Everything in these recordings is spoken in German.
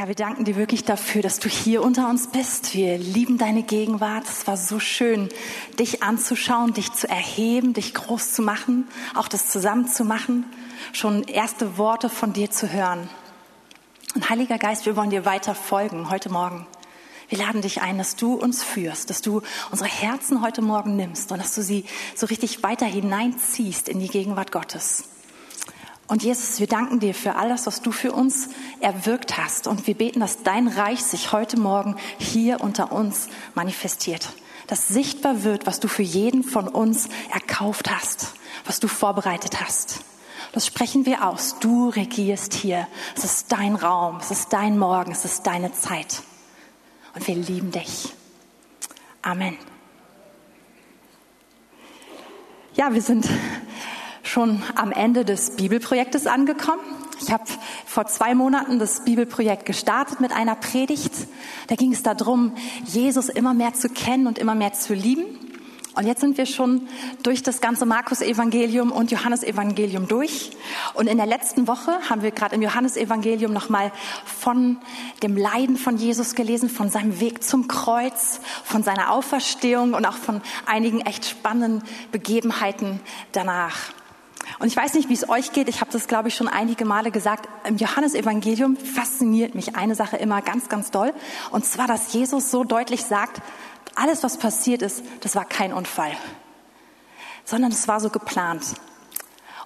Herr, wir danken dir wirklich dafür, dass du hier unter uns bist. Wir lieben deine Gegenwart. Es war so schön, dich anzuschauen, dich zu erheben, dich groß zu machen, auch das zusammen zu machen, schon erste Worte von dir zu hören. Und Heiliger Geist, wir wollen dir weiter folgen heute Morgen. Wir laden dich ein, dass du uns führst, dass du unsere Herzen heute Morgen nimmst und dass du sie so richtig weiter hineinziehst in die Gegenwart Gottes. Und Jesus, wir danken dir für alles, was du für uns erwirkt hast. Und wir beten, dass dein Reich sich heute Morgen hier unter uns manifestiert. Dass sichtbar wird, was du für jeden von uns erkauft hast, was du vorbereitet hast. Das sprechen wir aus. Du regierst hier. Es ist dein Raum, es ist dein Morgen, es ist deine Zeit. Und wir lieben dich. Amen. Ja, wir sind schon am Ende des Bibelprojektes angekommen. Ich habe vor zwei Monaten das Bibelprojekt gestartet mit einer Predigt. Da ging es darum, Jesus immer mehr zu kennen und immer mehr zu lieben. Und jetzt sind wir schon durch das ganze Markus-Evangelium und Johannesevangelium durch. Und in der letzten Woche haben wir gerade im Johannesevangelium nochmal von dem Leiden von Jesus gelesen, von seinem Weg zum Kreuz, von seiner Auferstehung und auch von einigen echt spannenden Begebenheiten danach. Und ich weiß nicht, wie es euch geht. Ich habe das, glaube ich, schon einige Male gesagt. Im Johannesevangelium fasziniert mich eine Sache immer ganz, ganz doll. Und zwar, dass Jesus so deutlich sagt, alles, was passiert ist, das war kein Unfall, sondern es war so geplant.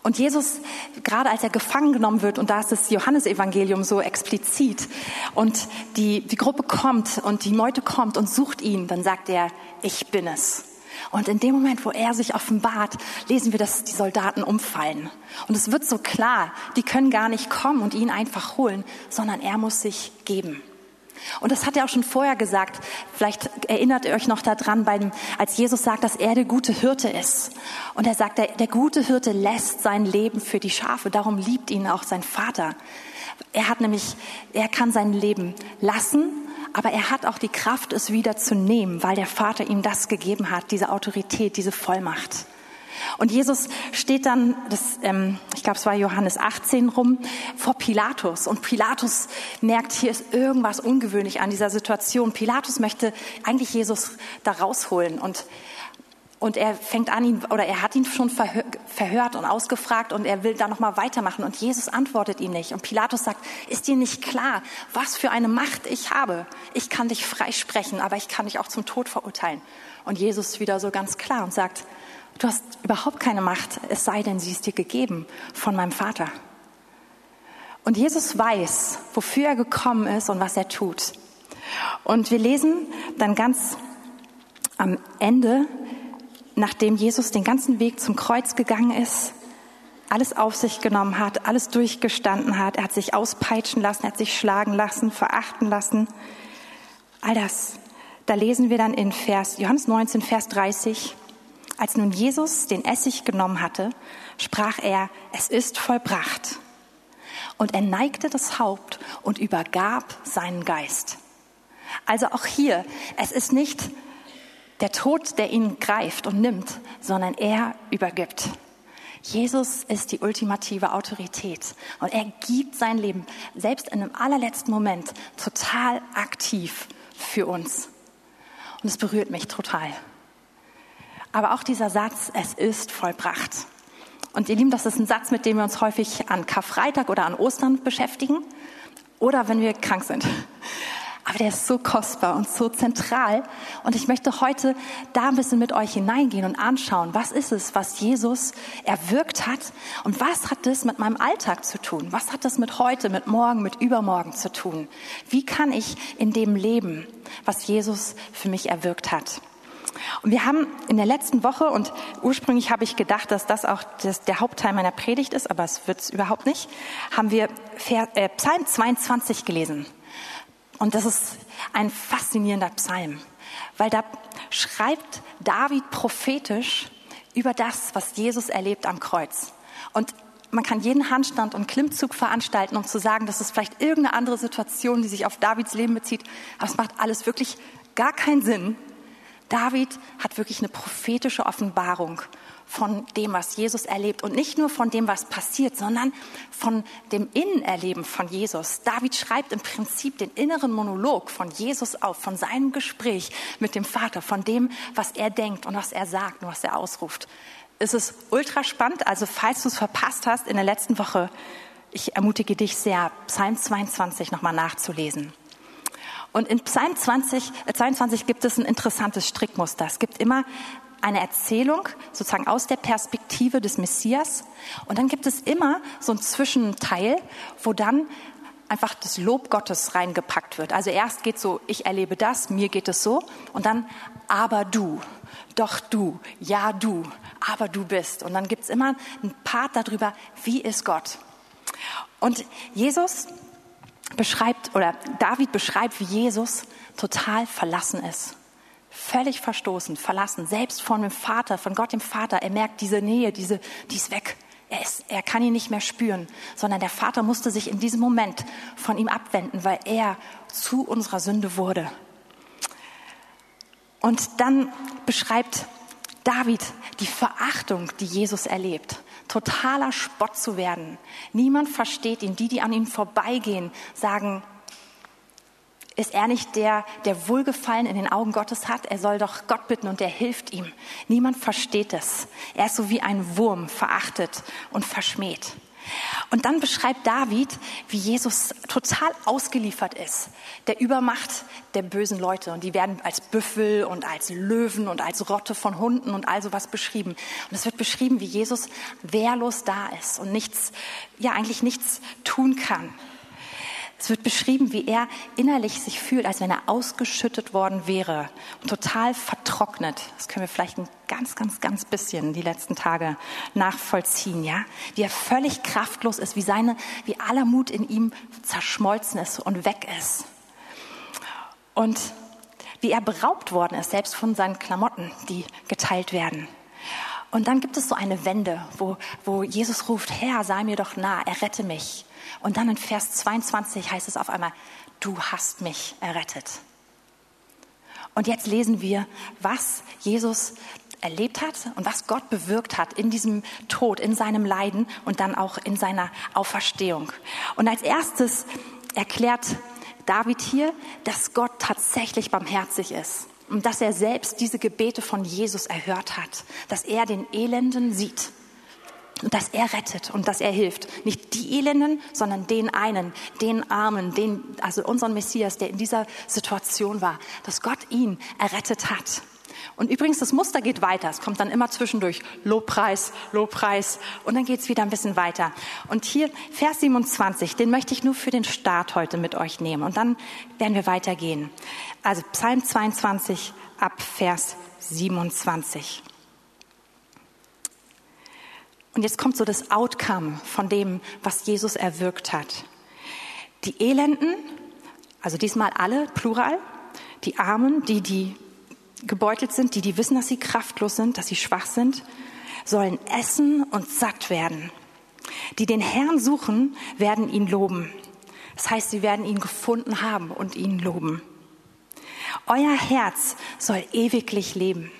Und Jesus, gerade als er gefangen genommen wird, und da ist das Johannesevangelium so explizit, und die, die Gruppe kommt und die Meute kommt und sucht ihn, dann sagt er, ich bin es. Und in dem Moment, wo er sich offenbart, lesen wir, dass die Soldaten umfallen. Und es wird so klar, die können gar nicht kommen und ihn einfach holen, sondern er muss sich geben. Und das hat er auch schon vorher gesagt. Vielleicht erinnert ihr euch noch daran, als Jesus sagt, dass er der gute Hirte ist. Und er sagt, der, der gute Hirte lässt sein Leben für die Schafe. Darum liebt ihn auch sein Vater. Er hat nämlich, er kann sein Leben lassen, aber er hat auch die Kraft, es wieder zu nehmen, weil der Vater ihm das gegeben hat, diese Autorität, diese Vollmacht. Und Jesus steht dann, das, ähm, ich glaube, es war Johannes 18 rum, vor Pilatus. Und Pilatus merkt, hier ist irgendwas ungewöhnlich an dieser Situation. Pilatus möchte eigentlich Jesus da rausholen. Und und er fängt an, ihn, oder er hat ihn schon verhört und ausgefragt und er will da nochmal weitermachen. Und Jesus antwortet ihm nicht. Und Pilatus sagt, ist dir nicht klar, was für eine Macht ich habe? Ich kann dich freisprechen, aber ich kann dich auch zum Tod verurteilen. Und Jesus wieder so ganz klar und sagt, du hast überhaupt keine Macht, es sei denn, sie ist dir gegeben von meinem Vater. Und Jesus weiß, wofür er gekommen ist und was er tut. Und wir lesen dann ganz am Ende nachdem Jesus den ganzen Weg zum Kreuz gegangen ist, alles auf sich genommen hat, alles durchgestanden hat, er hat sich auspeitschen lassen, er hat sich schlagen lassen, verachten lassen, all das. Da lesen wir dann in Vers, Johannes 19, Vers 30, als nun Jesus den Essig genommen hatte, sprach er, es ist vollbracht. Und er neigte das Haupt und übergab seinen Geist. Also auch hier, es ist nicht der Tod, der ihn greift und nimmt, sondern er übergibt. Jesus ist die ultimative Autorität und er gibt sein Leben selbst in einem allerletzten Moment total aktiv für uns. Und es berührt mich total. Aber auch dieser Satz, es ist vollbracht. Und ihr Lieben, das ist ein Satz, mit dem wir uns häufig an Karfreitag oder an Ostern beschäftigen oder wenn wir krank sind. Aber der ist so kostbar und so zentral. Und ich möchte heute da ein bisschen mit euch hineingehen und anschauen, was ist es, was Jesus erwirkt hat und was hat das mit meinem Alltag zu tun? Was hat das mit heute, mit morgen, mit übermorgen zu tun? Wie kann ich in dem leben, was Jesus für mich erwirkt hat? Und wir haben in der letzten Woche, und ursprünglich habe ich gedacht, dass das auch das, der Hauptteil meiner Predigt ist, aber es wird es überhaupt nicht, haben wir äh, Psalm 22 gelesen. Und das ist ein faszinierender Psalm, weil da schreibt David prophetisch über das, was Jesus erlebt am Kreuz. Und man kann jeden Handstand und Klimmzug veranstalten, um zu sagen, dass es vielleicht irgendeine andere Situation, die sich auf Davids Leben bezieht, aber es macht alles wirklich gar keinen Sinn, David hat wirklich eine prophetische Offenbarung von dem, was Jesus erlebt und nicht nur von dem, was passiert, sondern von dem Innenerleben von Jesus. David schreibt im Prinzip den inneren Monolog von Jesus auf, von seinem Gespräch mit dem Vater, von dem, was er denkt und was er sagt und was er ausruft. Es ist ultra spannend, also falls du es verpasst hast in der letzten Woche, ich ermutige dich sehr, Psalm 22 nochmal nachzulesen. Und in Psalm 20, äh 22 gibt es ein interessantes Strickmuster. Es gibt immer eine Erzählung sozusagen aus der Perspektive des Messias. Und dann gibt es immer so ein Zwischenteil, wo dann einfach das Lob Gottes reingepackt wird. Also erst geht so, ich erlebe das, mir geht es so. Und dann, aber du, doch du, ja du, aber du bist. Und dann gibt es immer einen Part darüber, wie ist Gott. Und Jesus beschreibt, oder David beschreibt, wie Jesus total verlassen ist. Völlig verstoßen, verlassen, selbst von dem Vater, von Gott dem Vater. Er merkt diese Nähe, diese, die ist weg. Er, ist, er kann ihn nicht mehr spüren, sondern der Vater musste sich in diesem Moment von ihm abwenden, weil er zu unserer Sünde wurde. Und dann beschreibt David die Verachtung, die Jesus erlebt totaler Spott zu werden. Niemand versteht ihn. Die, die an ihm vorbeigehen, sagen, ist er nicht der, der Wohlgefallen in den Augen Gottes hat? Er soll doch Gott bitten und er hilft ihm. Niemand versteht es. Er ist so wie ein Wurm, verachtet und verschmäht. Und dann beschreibt David, wie Jesus total ausgeliefert ist, der Übermacht der bösen Leute. Und die werden als Büffel und als Löwen und als Rotte von Hunden und all sowas beschrieben. Und es wird beschrieben, wie Jesus wehrlos da ist und nichts, ja eigentlich nichts tun kann. Es wird beschrieben, wie er innerlich sich fühlt, als wenn er ausgeschüttet worden wäre und total vertrocknet. Das können wir vielleicht ein ganz, ganz, ganz bisschen die letzten Tage nachvollziehen, ja? Wie er völlig kraftlos ist, wie seine, wie aller Mut in ihm zerschmolzen ist und weg ist. Und wie er beraubt worden ist, selbst von seinen Klamotten, die geteilt werden. Und dann gibt es so eine Wende, wo, wo Jesus ruft, Herr, sei mir doch nah, errette mich. Und dann in Vers 22 heißt es auf einmal, du hast mich errettet. Und jetzt lesen wir, was Jesus erlebt hat und was Gott bewirkt hat in diesem Tod, in seinem Leiden und dann auch in seiner Auferstehung. Und als erstes erklärt David hier, dass Gott tatsächlich barmherzig ist und dass er selbst diese Gebete von Jesus erhört hat, dass er den Elenden sieht dass er rettet und dass er hilft. Nicht die Elenden, sondern den einen, den Armen, den, also unseren Messias, der in dieser Situation war, dass Gott ihn errettet hat. Und übrigens, das Muster geht weiter. Es kommt dann immer zwischendurch Lobpreis, Lobpreis und dann geht es wieder ein bisschen weiter. Und hier Vers 27, den möchte ich nur für den Start heute mit euch nehmen. Und dann werden wir weitergehen. Also Psalm 22 ab Vers 27. Und jetzt kommt so das Outcome von dem, was Jesus erwirkt hat. Die Elenden, also diesmal alle, plural, die Armen, die, die gebeutelt sind, die, die wissen, dass sie kraftlos sind, dass sie schwach sind, sollen essen und satt werden. Die den Herrn suchen, werden ihn loben. Das heißt, sie werden ihn gefunden haben und ihn loben. Euer Herz soll ewiglich leben.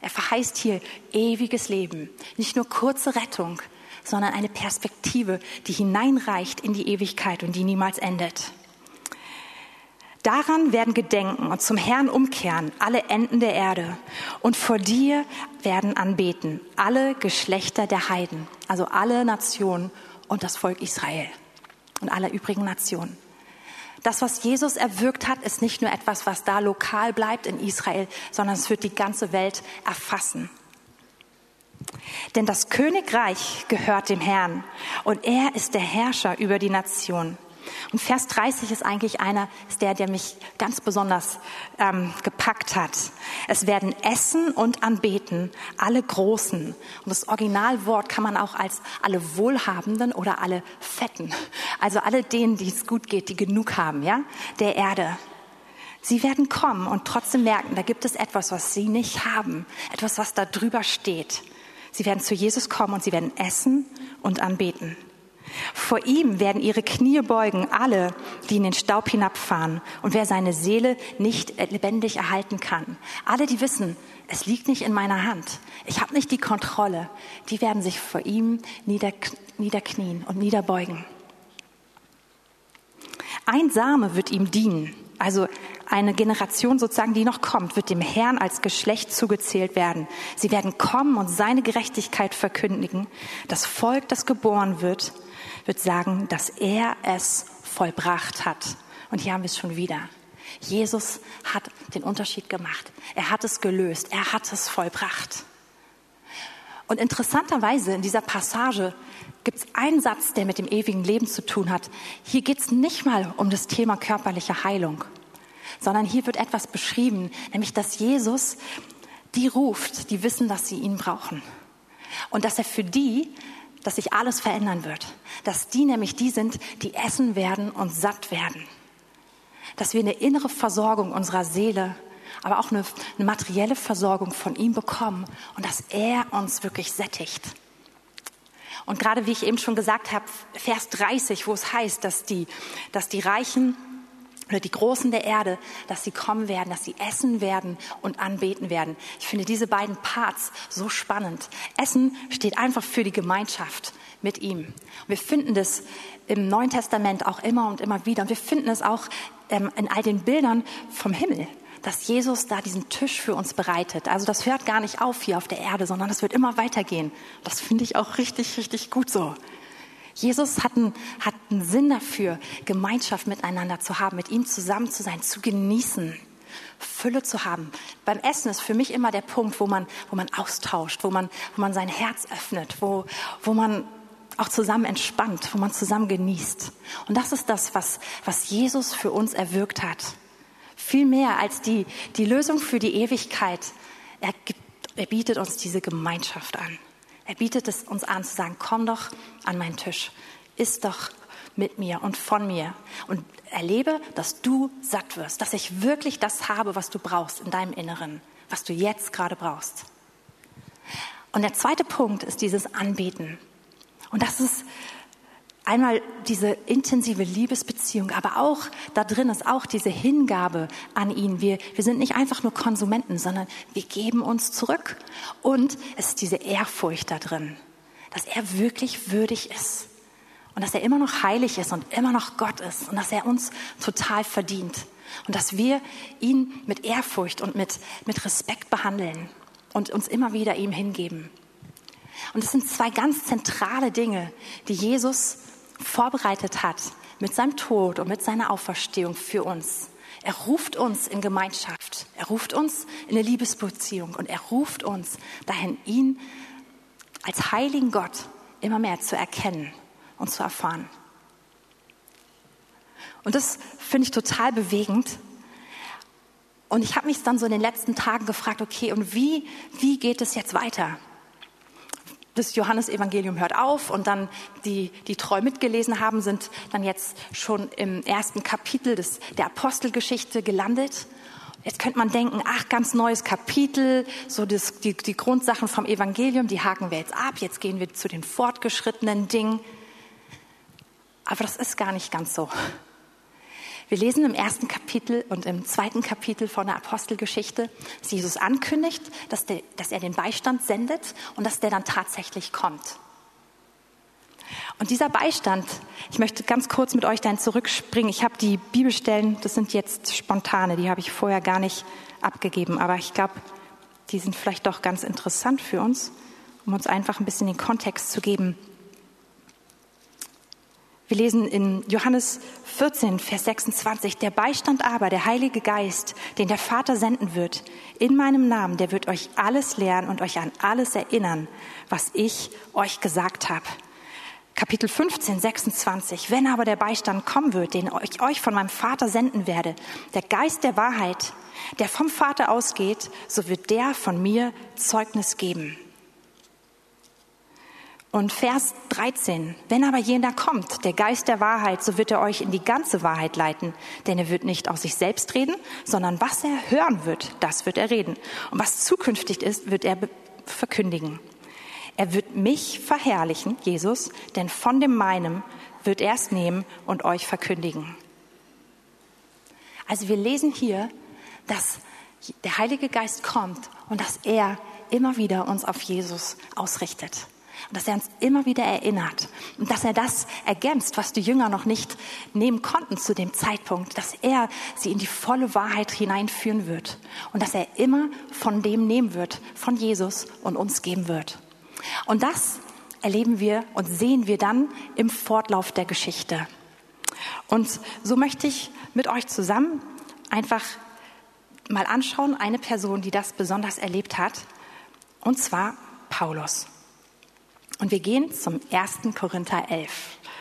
Er verheißt hier ewiges Leben, nicht nur kurze Rettung, sondern eine Perspektive, die hineinreicht in die Ewigkeit und die niemals endet. Daran werden gedenken und zum Herrn umkehren alle Enden der Erde und vor dir werden anbeten alle Geschlechter der Heiden, also alle Nationen und das Volk Israel und alle übrigen Nationen. Das, was Jesus erwirkt hat, ist nicht nur etwas, was da lokal bleibt in Israel, sondern es wird die ganze Welt erfassen. Denn das Königreich gehört dem Herrn und er ist der Herrscher über die Nation. Und Vers 30 ist eigentlich einer, ist der, der mich ganz besonders ähm, gepackt hat. Es werden essen und anbeten alle Großen. Und das Originalwort kann man auch als alle Wohlhabenden oder alle Fetten, also alle denen, die es gut geht, die genug haben, ja, der Erde. Sie werden kommen und trotzdem merken, da gibt es etwas, was sie nicht haben, etwas, was da drüber steht. Sie werden zu Jesus kommen und sie werden essen und anbeten. Vor ihm werden ihre Knie beugen, alle, die in den Staub hinabfahren. Und wer seine Seele nicht lebendig erhalten kann. Alle, die wissen, es liegt nicht in meiner Hand. Ich habe nicht die Kontrolle. Die werden sich vor ihm niederknien und niederbeugen. Ein Same wird ihm dienen. Also eine Generation sozusagen, die noch kommt, wird dem Herrn als Geschlecht zugezählt werden. Sie werden kommen und seine Gerechtigkeit verkündigen. Das Volk, das geboren wird, wird sagen, dass er es vollbracht hat. Und hier haben wir es schon wieder. Jesus hat den Unterschied gemacht. Er hat es gelöst. Er hat es vollbracht. Und interessanterweise in dieser Passage gibt es einen Satz, der mit dem ewigen Leben zu tun hat. Hier geht es nicht mal um das Thema körperliche Heilung, sondern hier wird etwas beschrieben, nämlich dass Jesus die ruft, die wissen, dass sie ihn brauchen. Und dass er für die, dass sich alles verändern wird. Dass die nämlich die sind, die essen werden und satt werden. Dass wir eine innere Versorgung unserer Seele, aber auch eine, eine materielle Versorgung von ihm bekommen und dass er uns wirklich sättigt. Und gerade wie ich eben schon gesagt habe, Vers 30, wo es heißt, dass die, dass die Reichen oder die Großen der Erde, dass sie kommen werden, dass sie essen werden und anbeten werden. Ich finde diese beiden Parts so spannend. Essen steht einfach für die Gemeinschaft mit ihm. Wir finden das im Neuen Testament auch immer und immer wieder. Und wir finden es auch ähm, in all den Bildern vom Himmel dass Jesus da diesen Tisch für uns bereitet. Also das hört gar nicht auf hier auf der Erde, sondern das wird immer weitergehen. Das finde ich auch richtig, richtig gut so. Jesus hat einen, hat einen Sinn dafür, Gemeinschaft miteinander zu haben, mit ihm zusammen zu sein, zu genießen, Fülle zu haben. Beim Essen ist für mich immer der Punkt, wo man, wo man austauscht, wo man, wo man sein Herz öffnet, wo, wo man auch zusammen entspannt, wo man zusammen genießt. Und das ist das, was, was Jesus für uns erwirkt hat. Viel mehr als die, die Lösung für die Ewigkeit. Er, gibt, er bietet uns diese Gemeinschaft an. Er bietet es uns an zu sagen, komm doch an meinen Tisch, iss doch mit mir und von mir und erlebe, dass du satt wirst, dass ich wirklich das habe, was du brauchst in deinem Inneren, was du jetzt gerade brauchst. Und der zweite Punkt ist dieses Anbeten. Und das ist einmal diese intensive Liebesbeziehung, aber auch da drin ist auch diese Hingabe an ihn. Wir, wir sind nicht einfach nur Konsumenten, sondern wir geben uns zurück. Und es ist diese Ehrfurcht da drin, dass er wirklich würdig ist und dass er immer noch heilig ist und immer noch Gott ist und dass er uns total verdient und dass wir ihn mit Ehrfurcht und mit, mit Respekt behandeln und uns immer wieder ihm hingeben. Und es sind zwei ganz zentrale Dinge, die Jesus vorbereitet hat mit seinem Tod und mit seiner Auferstehung für uns. Er ruft uns in Gemeinschaft. Er ruft uns in eine Liebesbeziehung und er ruft uns dahin, ihn als heiligen Gott immer mehr zu erkennen und zu erfahren. Und das finde ich total bewegend. Und ich habe mich dann so in den letzten Tagen gefragt, okay, und wie, wie geht es jetzt weiter? Das Johannesevangelium hört auf und dann die, die treu mitgelesen haben, sind dann jetzt schon im ersten Kapitel des, der Apostelgeschichte gelandet. Jetzt könnte man denken, ach, ganz neues Kapitel, so das, die, die Grundsachen vom Evangelium, die haken wir jetzt ab, jetzt gehen wir zu den fortgeschrittenen Dingen. Aber das ist gar nicht ganz so. Wir lesen im ersten Kapitel und im zweiten Kapitel von der Apostelgeschichte, dass Jesus ankündigt, dass, der, dass er den Beistand sendet und dass der dann tatsächlich kommt. Und dieser Beistand, ich möchte ganz kurz mit euch dann zurückspringen. Ich habe die Bibelstellen, das sind jetzt spontane, die habe ich vorher gar nicht abgegeben, aber ich glaube, die sind vielleicht doch ganz interessant für uns, um uns einfach ein bisschen den Kontext zu geben. Wir lesen in Johannes 14, Vers 26, der Beistand aber, der Heilige Geist, den der Vater senden wird, in meinem Namen, der wird euch alles lehren und euch an alles erinnern, was ich euch gesagt habe. Kapitel 15, 26. Wenn aber der Beistand kommen wird, den ich euch von meinem Vater senden werde, der Geist der Wahrheit, der vom Vater ausgeht, so wird der von mir Zeugnis geben. Und Vers 13, wenn aber jener kommt, der Geist der Wahrheit, so wird er euch in die ganze Wahrheit leiten, denn er wird nicht aus sich selbst reden, sondern was er hören wird, das wird er reden. Und was zukünftig ist, wird er verkündigen. Er wird mich verherrlichen, Jesus, denn von dem meinem wird er es nehmen und euch verkündigen. Also wir lesen hier, dass der Heilige Geist kommt und dass er immer wieder uns auf Jesus ausrichtet. Und dass er uns immer wieder erinnert und dass er das ergänzt, was die Jünger noch nicht nehmen konnten zu dem Zeitpunkt, dass er sie in die volle Wahrheit hineinführen wird und dass er immer von dem nehmen wird, von Jesus und uns geben wird. Und das erleben wir und sehen wir dann im Fortlauf der Geschichte. Und so möchte ich mit euch zusammen einfach mal anschauen, eine Person, die das besonders erlebt hat, und zwar Paulus. Und wir gehen zum 1. Korinther 11.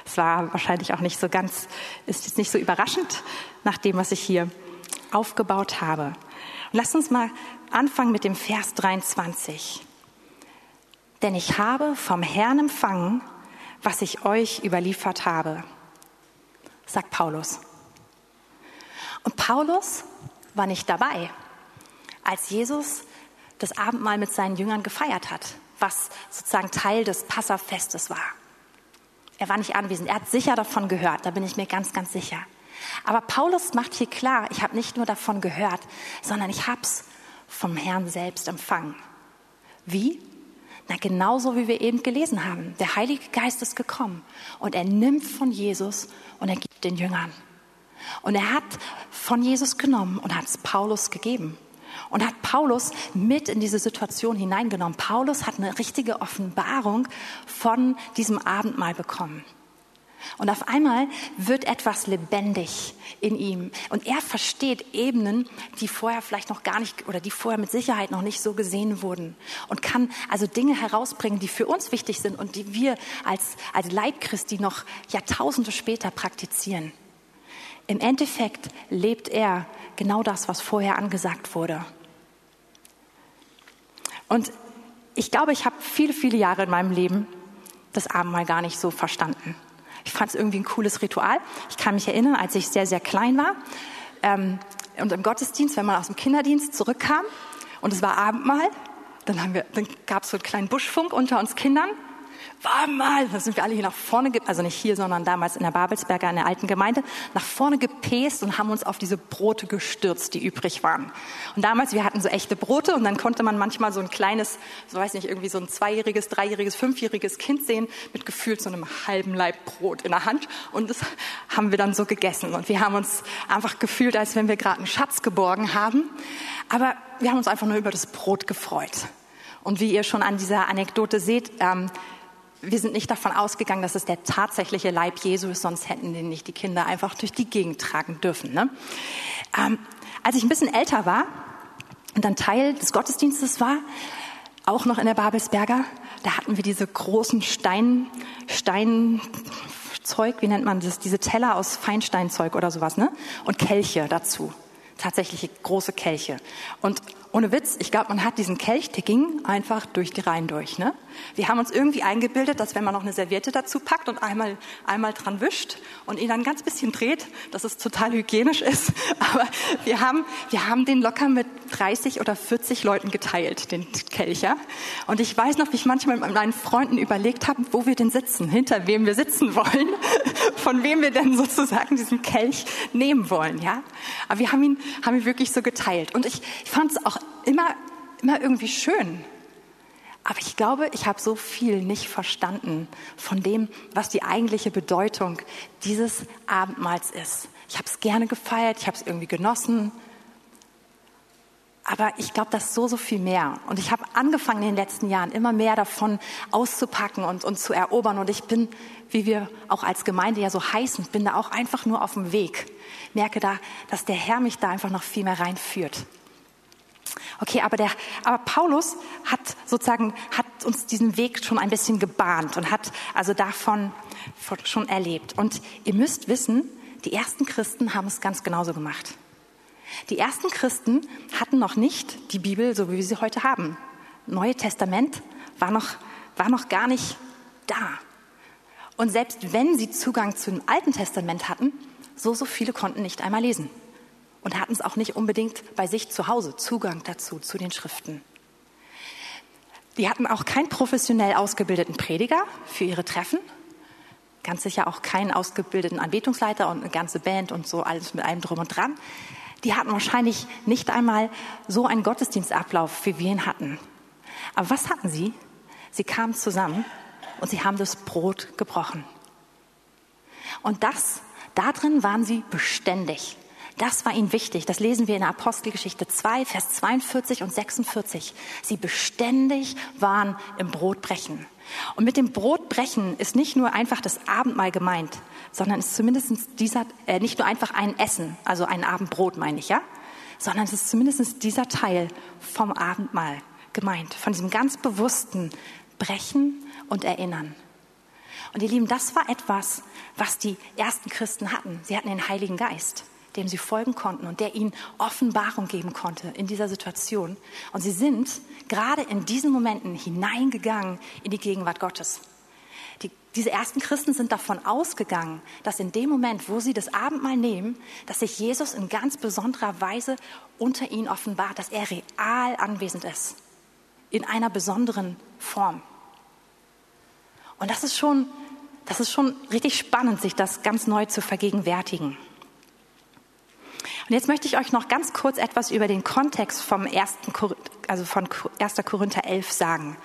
Es war wahrscheinlich auch nicht so ganz, ist jetzt nicht so überraschend nach dem, was ich hier aufgebaut habe. Und lasst uns mal anfangen mit dem Vers 23. Denn ich habe vom Herrn empfangen, was ich euch überliefert habe, sagt Paulus. Und Paulus war nicht dabei, als Jesus das Abendmahl mit seinen Jüngern gefeiert hat, was sozusagen Teil des Passafestes war. Er war nicht anwesend. Er hat sicher davon gehört, da bin ich mir ganz, ganz sicher. Aber Paulus macht hier klar, ich habe nicht nur davon gehört, sondern ich habe es vom Herrn selbst empfangen. Wie? Na, genauso wie wir eben gelesen haben. Der Heilige Geist ist gekommen und er nimmt von Jesus und er gibt den Jüngern. Und er hat von Jesus genommen und hat es Paulus gegeben. Und hat Paulus mit in diese Situation hineingenommen. Paulus hat eine richtige Offenbarung von diesem Abendmahl bekommen. Und auf einmal wird etwas lebendig in ihm. Und er versteht Ebenen, die vorher vielleicht noch gar nicht oder die vorher mit Sicherheit noch nicht so gesehen wurden. Und kann also Dinge herausbringen, die für uns wichtig sind und die wir als, als Leib Christi noch Jahrtausende später praktizieren. Im Endeffekt lebt er genau das, was vorher angesagt wurde. Und ich glaube, ich habe viele, viele Jahre in meinem Leben das Abendmahl gar nicht so verstanden. Ich fand es irgendwie ein cooles Ritual. Ich kann mich erinnern, als ich sehr, sehr klein war ähm, und im Gottesdienst, wenn man aus dem Kinderdienst zurückkam und es war Abendmahl, dann, dann gab es so einen kleinen Buschfunk unter uns Kindern war mal, da sind wir alle hier nach vorne, also nicht hier, sondern damals in der Babelsberger, in der alten Gemeinde, nach vorne gepäst und haben uns auf diese Brote gestürzt, die übrig waren. Und damals, wir hatten so echte Brote und dann konnte man manchmal so ein kleines, so weiß nicht, irgendwie so ein zweijähriges, dreijähriges, fünfjähriges Kind sehen mit gefühlt so einem halben Leib Brot in der Hand und das haben wir dann so gegessen und wir haben uns einfach gefühlt, als wenn wir gerade einen Schatz geborgen haben. Aber wir haben uns einfach nur über das Brot gefreut. Und wie ihr schon an dieser Anekdote seht, ähm, wir sind nicht davon ausgegangen, dass es der tatsächliche Leib Jesu ist, sonst hätten den nicht die Kinder einfach durch die Gegend tragen dürfen. Ne? Ähm, als ich ein bisschen älter war und dann Teil des Gottesdienstes war, auch noch in der Babelsberger, da hatten wir diese großen Stein, Steinzeug, wie nennt man das, diese Teller aus Feinsteinzeug oder sowas, ne? Und Kelche dazu tatsächlich große Kelche. Und ohne Witz, ich glaube, man hat diesen Kelch, der ging einfach durch die Reihen durch. Ne? Wir haben uns irgendwie eingebildet, dass wenn man noch eine Serviette dazu packt und einmal, einmal dran wischt und ihn dann ganz bisschen dreht, dass es total hygienisch ist. Aber wir haben, wir haben den locker mit 30 oder 40 Leuten geteilt, den Kelch. Ja? Und ich weiß noch, wie ich manchmal mit meinen Freunden überlegt habe, wo wir denn sitzen, hinter wem wir sitzen wollen, von wem wir denn sozusagen diesen Kelch nehmen wollen. Ja? Aber wir haben ihn, haben ihn wirklich so geteilt. Und ich, ich fand es auch immer, immer irgendwie schön. Aber ich glaube, ich habe so viel nicht verstanden von dem, was die eigentliche Bedeutung dieses Abendmahls ist. Ich habe es gerne gefeiert, ich habe es irgendwie genossen. Aber ich glaube, das ist so, so viel mehr. Und ich habe angefangen in den letzten Jahren immer mehr davon auszupacken und, und zu erobern. Und ich bin, wie wir auch als Gemeinde ja so heißen, bin da auch einfach nur auf dem Weg. Merke da, dass der Herr mich da einfach noch viel mehr reinführt. Okay, aber, der, aber Paulus hat sozusagen, hat uns diesen Weg schon ein bisschen gebahnt und hat also davon schon erlebt. Und ihr müsst wissen, die ersten Christen haben es ganz genauso gemacht. Die ersten Christen hatten noch nicht die Bibel, so wie wir sie heute haben. Neue Testament war noch, war noch gar nicht da. Und selbst wenn sie Zugang zum Alten Testament hatten, so, so viele konnten nicht einmal lesen und hatten es auch nicht unbedingt bei sich zu Hause, Zugang dazu, zu den Schriften. Die hatten auch keinen professionell ausgebildeten Prediger für ihre Treffen. Ganz sicher auch keinen ausgebildeten Anbetungsleiter und eine ganze Band und so alles mit allem drum und dran. Die hatten wahrscheinlich nicht einmal so einen Gottesdienstablauf, wie wir ihn hatten. Aber was hatten sie? Sie kamen zusammen und sie haben das Brot gebrochen. Und das, darin waren sie beständig. Das war ihnen wichtig. Das lesen wir in der Apostelgeschichte 2, Vers 42 und 46. Sie beständig waren im Brotbrechen. Und mit dem Brotbrechen ist nicht nur einfach das Abendmahl gemeint, sondern ist zumindest dieser, äh, nicht nur einfach ein Essen, also ein Abendbrot meine ich, ja, sondern es ist zumindest dieser Teil vom Abendmahl gemeint, von diesem ganz bewussten Brechen und Erinnern. Und ihr Lieben, das war etwas, was die ersten Christen hatten. Sie hatten den Heiligen Geist dem sie folgen konnten und der ihnen Offenbarung geben konnte in dieser Situation. Und sie sind gerade in diesen Momenten hineingegangen in die Gegenwart Gottes. Die, diese ersten Christen sind davon ausgegangen, dass in dem Moment, wo sie das Abendmahl nehmen, dass sich Jesus in ganz besonderer Weise unter ihnen offenbart, dass er real anwesend ist, in einer besonderen Form. Und das ist schon, das ist schon richtig spannend, sich das ganz neu zu vergegenwärtigen. Und jetzt möchte ich euch noch ganz kurz etwas über den Kontext vom ersten, also von 1. Korinther 11 sagen.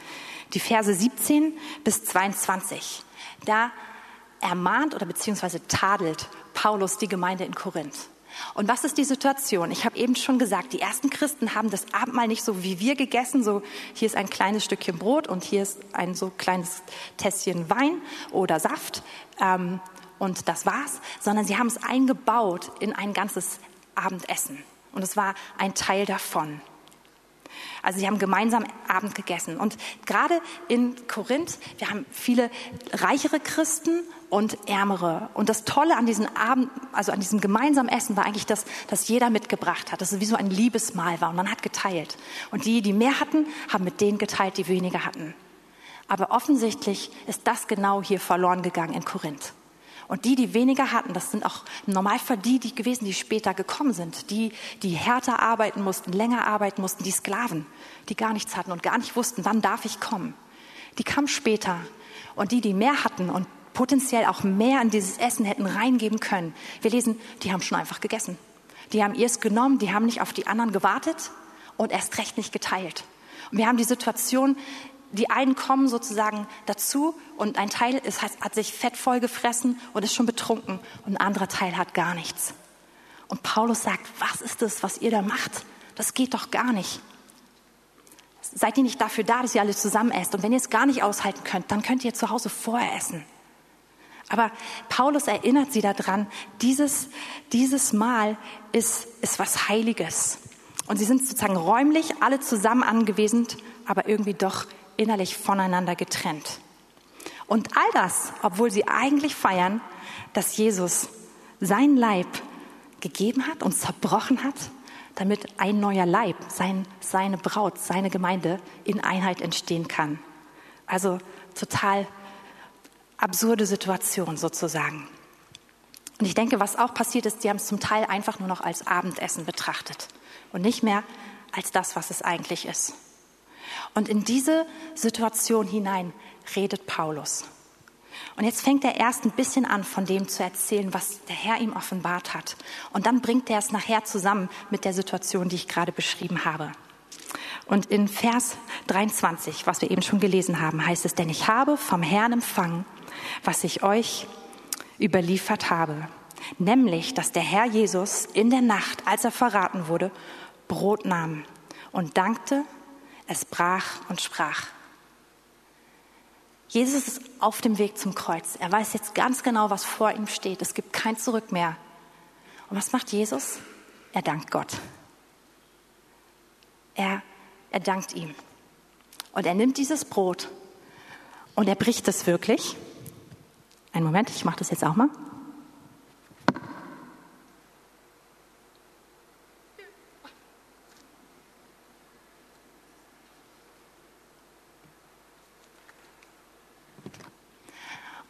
Die Verse 17 bis 22. Da ermahnt oder beziehungsweise tadelt Paulus die Gemeinde in Korinth. Und was ist die Situation? Ich habe eben schon gesagt, die ersten Christen haben das Abendmahl nicht so wie wir gegessen, so hier ist ein kleines Stückchen Brot und hier ist ein so kleines Tässchen Wein oder Saft ähm, und das war's, sondern sie haben es eingebaut in ein ganzes Abendessen. Und es war ein Teil davon. Also sie haben gemeinsam Abend gegessen. Und gerade in Korinth, wir haben viele reichere Christen und ärmere. Und das Tolle an diesem Abend, also an diesem gemeinsamen Essen war eigentlich, dass, dass jeder mitgebracht hat, dass es wie so ein Liebesmahl war und man hat geteilt. Und die, die mehr hatten, haben mit denen geteilt, die weniger hatten. Aber offensichtlich ist das genau hier verloren gegangen in Korinth. Und die, die weniger hatten, das sind auch im Normalfall die, die gewesen, die später gekommen sind. Die, die härter arbeiten mussten, länger arbeiten mussten, die Sklaven, die gar nichts hatten und gar nicht wussten, wann darf ich kommen. Die kamen später. Und die, die mehr hatten und potenziell auch mehr in dieses Essen hätten reingeben können. Wir lesen, die haben schon einfach gegessen. Die haben ihrs genommen, die haben nicht auf die anderen gewartet und erst recht nicht geteilt. Und wir haben die Situation, die einen kommen sozusagen dazu und ein Teil ist, hat, sich fett voll gefressen und ist schon betrunken und ein anderer Teil hat gar nichts. Und Paulus sagt, was ist das, was ihr da macht? Das geht doch gar nicht. Seid ihr nicht dafür da, dass ihr alle zusammen esst? Und wenn ihr es gar nicht aushalten könnt, dann könnt ihr zu Hause vorher essen. Aber Paulus erinnert sie daran, dieses, dieses Mal ist, ist was Heiliges. Und sie sind sozusagen räumlich alle zusammen angewiesen, aber irgendwie doch innerlich voneinander getrennt. Und all das, obwohl sie eigentlich feiern, dass Jesus sein Leib gegeben hat und zerbrochen hat, damit ein neuer Leib, sein, seine Braut, seine Gemeinde in Einheit entstehen kann. Also total absurde Situation sozusagen. Und ich denke, was auch passiert ist, sie haben es zum Teil einfach nur noch als Abendessen betrachtet und nicht mehr als das, was es eigentlich ist. Und in diese Situation hinein redet Paulus. Und jetzt fängt er erst ein bisschen an, von dem zu erzählen, was der Herr ihm offenbart hat. Und dann bringt er es nachher zusammen mit der Situation, die ich gerade beschrieben habe. Und in Vers 23, was wir eben schon gelesen haben, heißt es, denn ich habe vom Herrn empfangen, was ich euch überliefert habe. Nämlich, dass der Herr Jesus in der Nacht, als er verraten wurde, Brot nahm und dankte es brach und sprach. Jesus ist auf dem Weg zum Kreuz. Er weiß jetzt ganz genau, was vor ihm steht. Es gibt kein Zurück mehr. Und was macht Jesus? Er dankt Gott. Er, er dankt ihm. Und er nimmt dieses Brot und er bricht es wirklich. Einen Moment, ich mache das jetzt auch mal.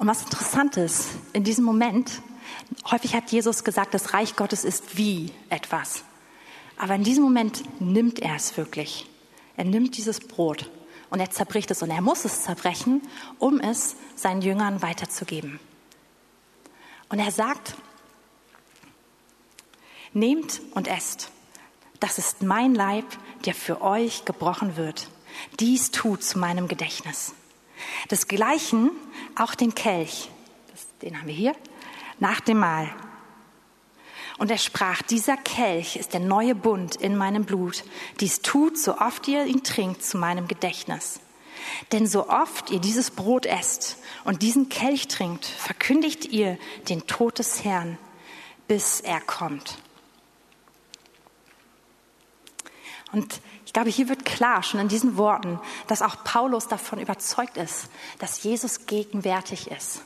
Und was interessant ist, in diesem Moment, häufig hat Jesus gesagt, das Reich Gottes ist wie etwas. Aber in diesem Moment nimmt er es wirklich. Er nimmt dieses Brot Und er zerbricht es und er muss es zerbrechen, um es seinen Jüngern weiterzugeben. Und er sagt, nehmt und esst. Das ist mein Leib, der für euch gebrochen wird. Dies tut zu meinem Gedächtnis. Desgleichen auch den Kelch, den haben wir hier, nach dem Mahl. Und er sprach, dieser Kelch ist der neue Bund in meinem Blut. Dies tut, so oft ihr ihn trinkt, zu meinem Gedächtnis. Denn so oft ihr dieses Brot esst und diesen Kelch trinkt, verkündigt ihr den Tod des Herrn, bis er kommt. Und ich glaube, hier wird klar, schon in diesen Worten, dass auch Paulus davon überzeugt ist, dass Jesus gegenwärtig ist.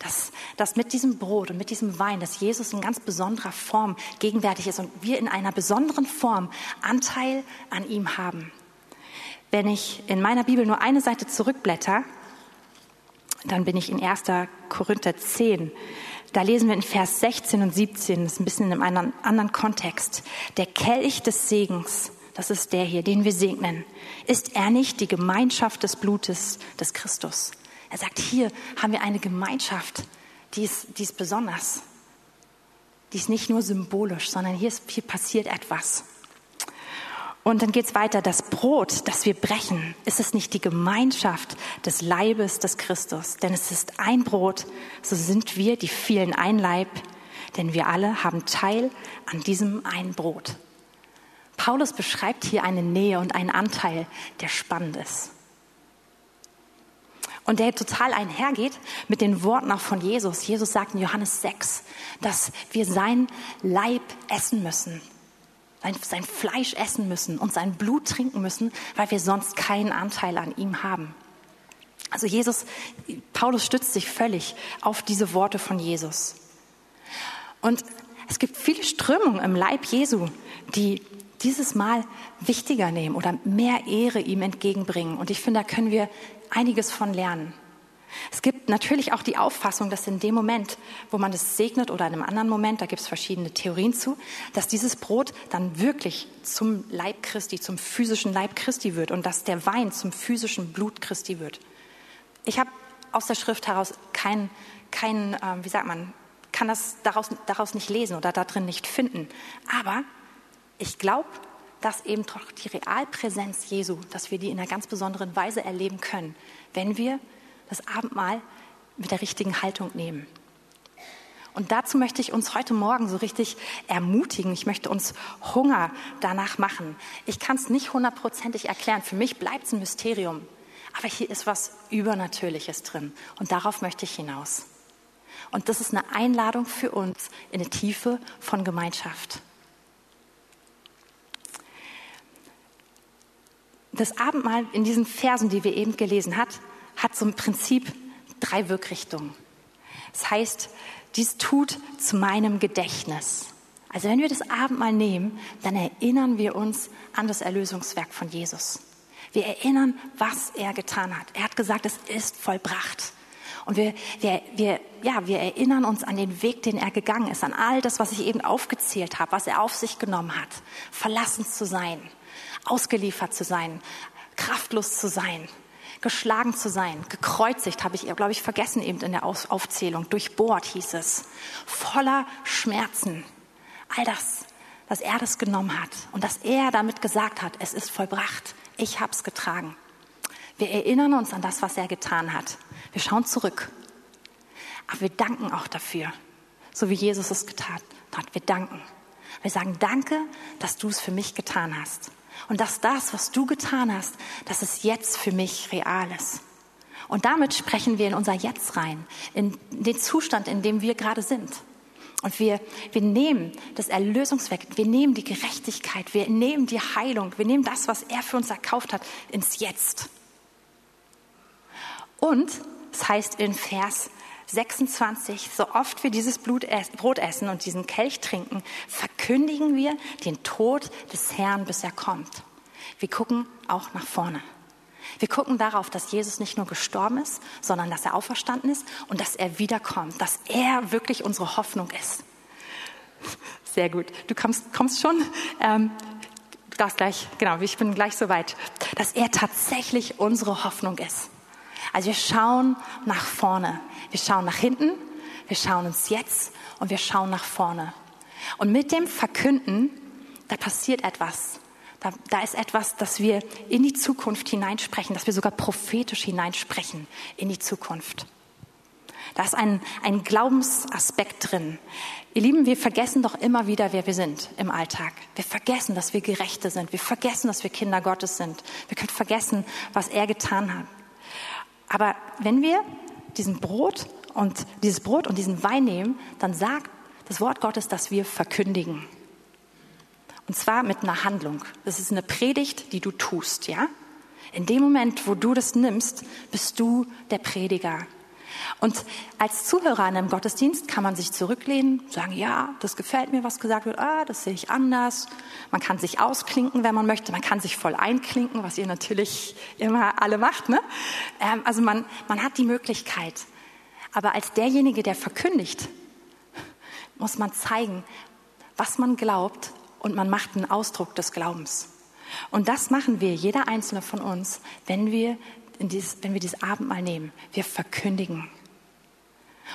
Dass, dass mit diesem Brot und mit diesem Wein, dass Jesus in ganz besonderer Form gegenwärtig ist und wir in einer besonderen Form Anteil an ihm haben. Wenn ich in meiner Bibel nur eine Seite zurückblätter, dann bin ich in 1. Korinther 10. Da lesen wir in Vers 16 und 17, das ist ein bisschen in einem anderen, anderen Kontext. Der Kelch des Segens, das ist der hier, den wir segnen, ist er nicht die Gemeinschaft des Blutes des Christus? Er sagt, hier haben wir eine Gemeinschaft, die ist, die ist besonders. Die ist nicht nur symbolisch, sondern hier, ist, hier passiert etwas. Und dann geht es weiter. Das Brot, das wir brechen, ist es nicht die Gemeinschaft des Leibes des Christus? Denn es ist ein Brot, so sind wir die vielen ein Leib, denn wir alle haben Teil an diesem ein Brot. Paulus beschreibt hier eine Nähe und einen Anteil, der spannend ist. Und der total einhergeht mit den Worten auch von Jesus. Jesus sagt in Johannes 6, dass wir sein Leib essen müssen, sein, sein Fleisch essen müssen und sein Blut trinken müssen, weil wir sonst keinen Anteil an ihm haben. Also Jesus, Paulus stützt sich völlig auf diese Worte von Jesus. Und es gibt viele Strömungen im Leib Jesu, die dieses Mal wichtiger nehmen oder mehr Ehre ihm entgegenbringen. Und ich finde, da können wir einiges von lernen. Es gibt natürlich auch die Auffassung, dass in dem Moment, wo man es segnet oder in einem anderen Moment, da gibt es verschiedene Theorien zu, dass dieses Brot dann wirklich zum Leib Christi, zum physischen Leib Christi wird und dass der Wein zum physischen Blut Christi wird. Ich habe aus der Schrift heraus kein, kein äh, wie sagt man, kann das daraus, daraus nicht lesen oder da drin nicht finden. Aber ich glaube, dass eben doch die Realpräsenz Jesu, dass wir die in einer ganz besonderen Weise erleben können, wenn wir das Abendmahl mit der richtigen Haltung nehmen. Und dazu möchte ich uns heute Morgen so richtig ermutigen. Ich möchte uns Hunger danach machen. Ich kann es nicht hundertprozentig erklären. Für mich bleibt es ein Mysterium. Aber hier ist was Übernatürliches drin. Und darauf möchte ich hinaus. Und das ist eine Einladung für uns in eine Tiefe von Gemeinschaft. Das Abendmahl in diesen Versen, die wir eben gelesen hat, hat so im Prinzip drei Wirkrichtungen. Das heißt, dies tut zu meinem Gedächtnis. Also wenn wir das Abendmahl nehmen, dann erinnern wir uns an das Erlösungswerk von Jesus. Wir erinnern, was er getan hat. Er hat gesagt, es ist vollbracht. Und wir, wir, wir, ja, wir erinnern uns an den Weg, den er gegangen ist, an all das, was ich eben aufgezählt habe, was er auf sich genommen hat, verlassen zu sein, ausgeliefert zu sein, kraftlos zu sein, geschlagen zu sein, gekreuzigt, habe ich, glaube ich, vergessen eben in der Aufzählung, durchbohrt hieß es, voller Schmerzen. All das, dass er das genommen hat und dass er damit gesagt hat, es ist vollbracht, ich habe es getragen. Wir erinnern uns an das, was er getan hat. Wir schauen zurück. Aber wir danken auch dafür, so wie Jesus es getan hat. Wir danken. Wir sagen, danke, dass du es für mich getan hast. Und dass das, was du getan hast, dass es jetzt für mich real ist. Und damit sprechen wir in unser Jetzt rein, in den Zustand, in dem wir gerade sind. Und wir, wir nehmen das Erlösungswerk, wir nehmen die Gerechtigkeit, wir nehmen die Heilung, wir nehmen das, was er für uns erkauft hat, ins Jetzt. Und es heißt in Vers 26, so oft wir dieses Brot essen und diesen Kelch trinken, verkündigen wir den Tod des Herrn, bis er kommt. Wir gucken auch nach vorne. Wir gucken darauf, dass Jesus nicht nur gestorben ist, sondern dass er auferstanden ist und dass er wiederkommt, dass er wirklich unsere Hoffnung ist. Sehr gut. Du kommst, kommst schon. Ähm, du darfst gleich, genau, ich bin gleich soweit. dass er tatsächlich unsere Hoffnung ist. Also wir schauen nach vorne, wir schauen nach hinten, wir schauen uns jetzt und wir schauen nach vorne. Und mit dem Verkünden, da passiert etwas. Da, da ist etwas, dass wir in die Zukunft hineinsprechen, dass wir sogar prophetisch hineinsprechen in die Zukunft. Da ist ein, ein Glaubensaspekt drin. Ihr Lieben, wir vergessen doch immer wieder, wer wir sind im Alltag. Wir vergessen, dass wir Gerechte sind. Wir vergessen, dass wir Kinder Gottes sind. Wir können vergessen, was er getan hat. Aber wenn wir diesen Brot und dieses Brot und diesen Wein nehmen, dann sagt das Wort Gottes, dass wir verkündigen. Und zwar mit einer Handlung. Das ist eine Predigt, die du tust, ja? In dem Moment, wo du das nimmst, bist du der Prediger. Und als Zuhörer in einem Gottesdienst kann man sich zurücklehnen, sagen, ja, das gefällt mir, was gesagt wird, ah, das sehe ich anders. Man kann sich ausklinken, wenn man möchte, man kann sich voll einklinken, was ihr natürlich immer alle macht. Ne? Ähm, also man, man hat die Möglichkeit. Aber als derjenige, der verkündigt, muss man zeigen, was man glaubt und man macht einen Ausdruck des Glaubens. Und das machen wir, jeder einzelne von uns, wenn wir, dieses, wenn wir dieses Abendmahl nehmen. Wir verkündigen.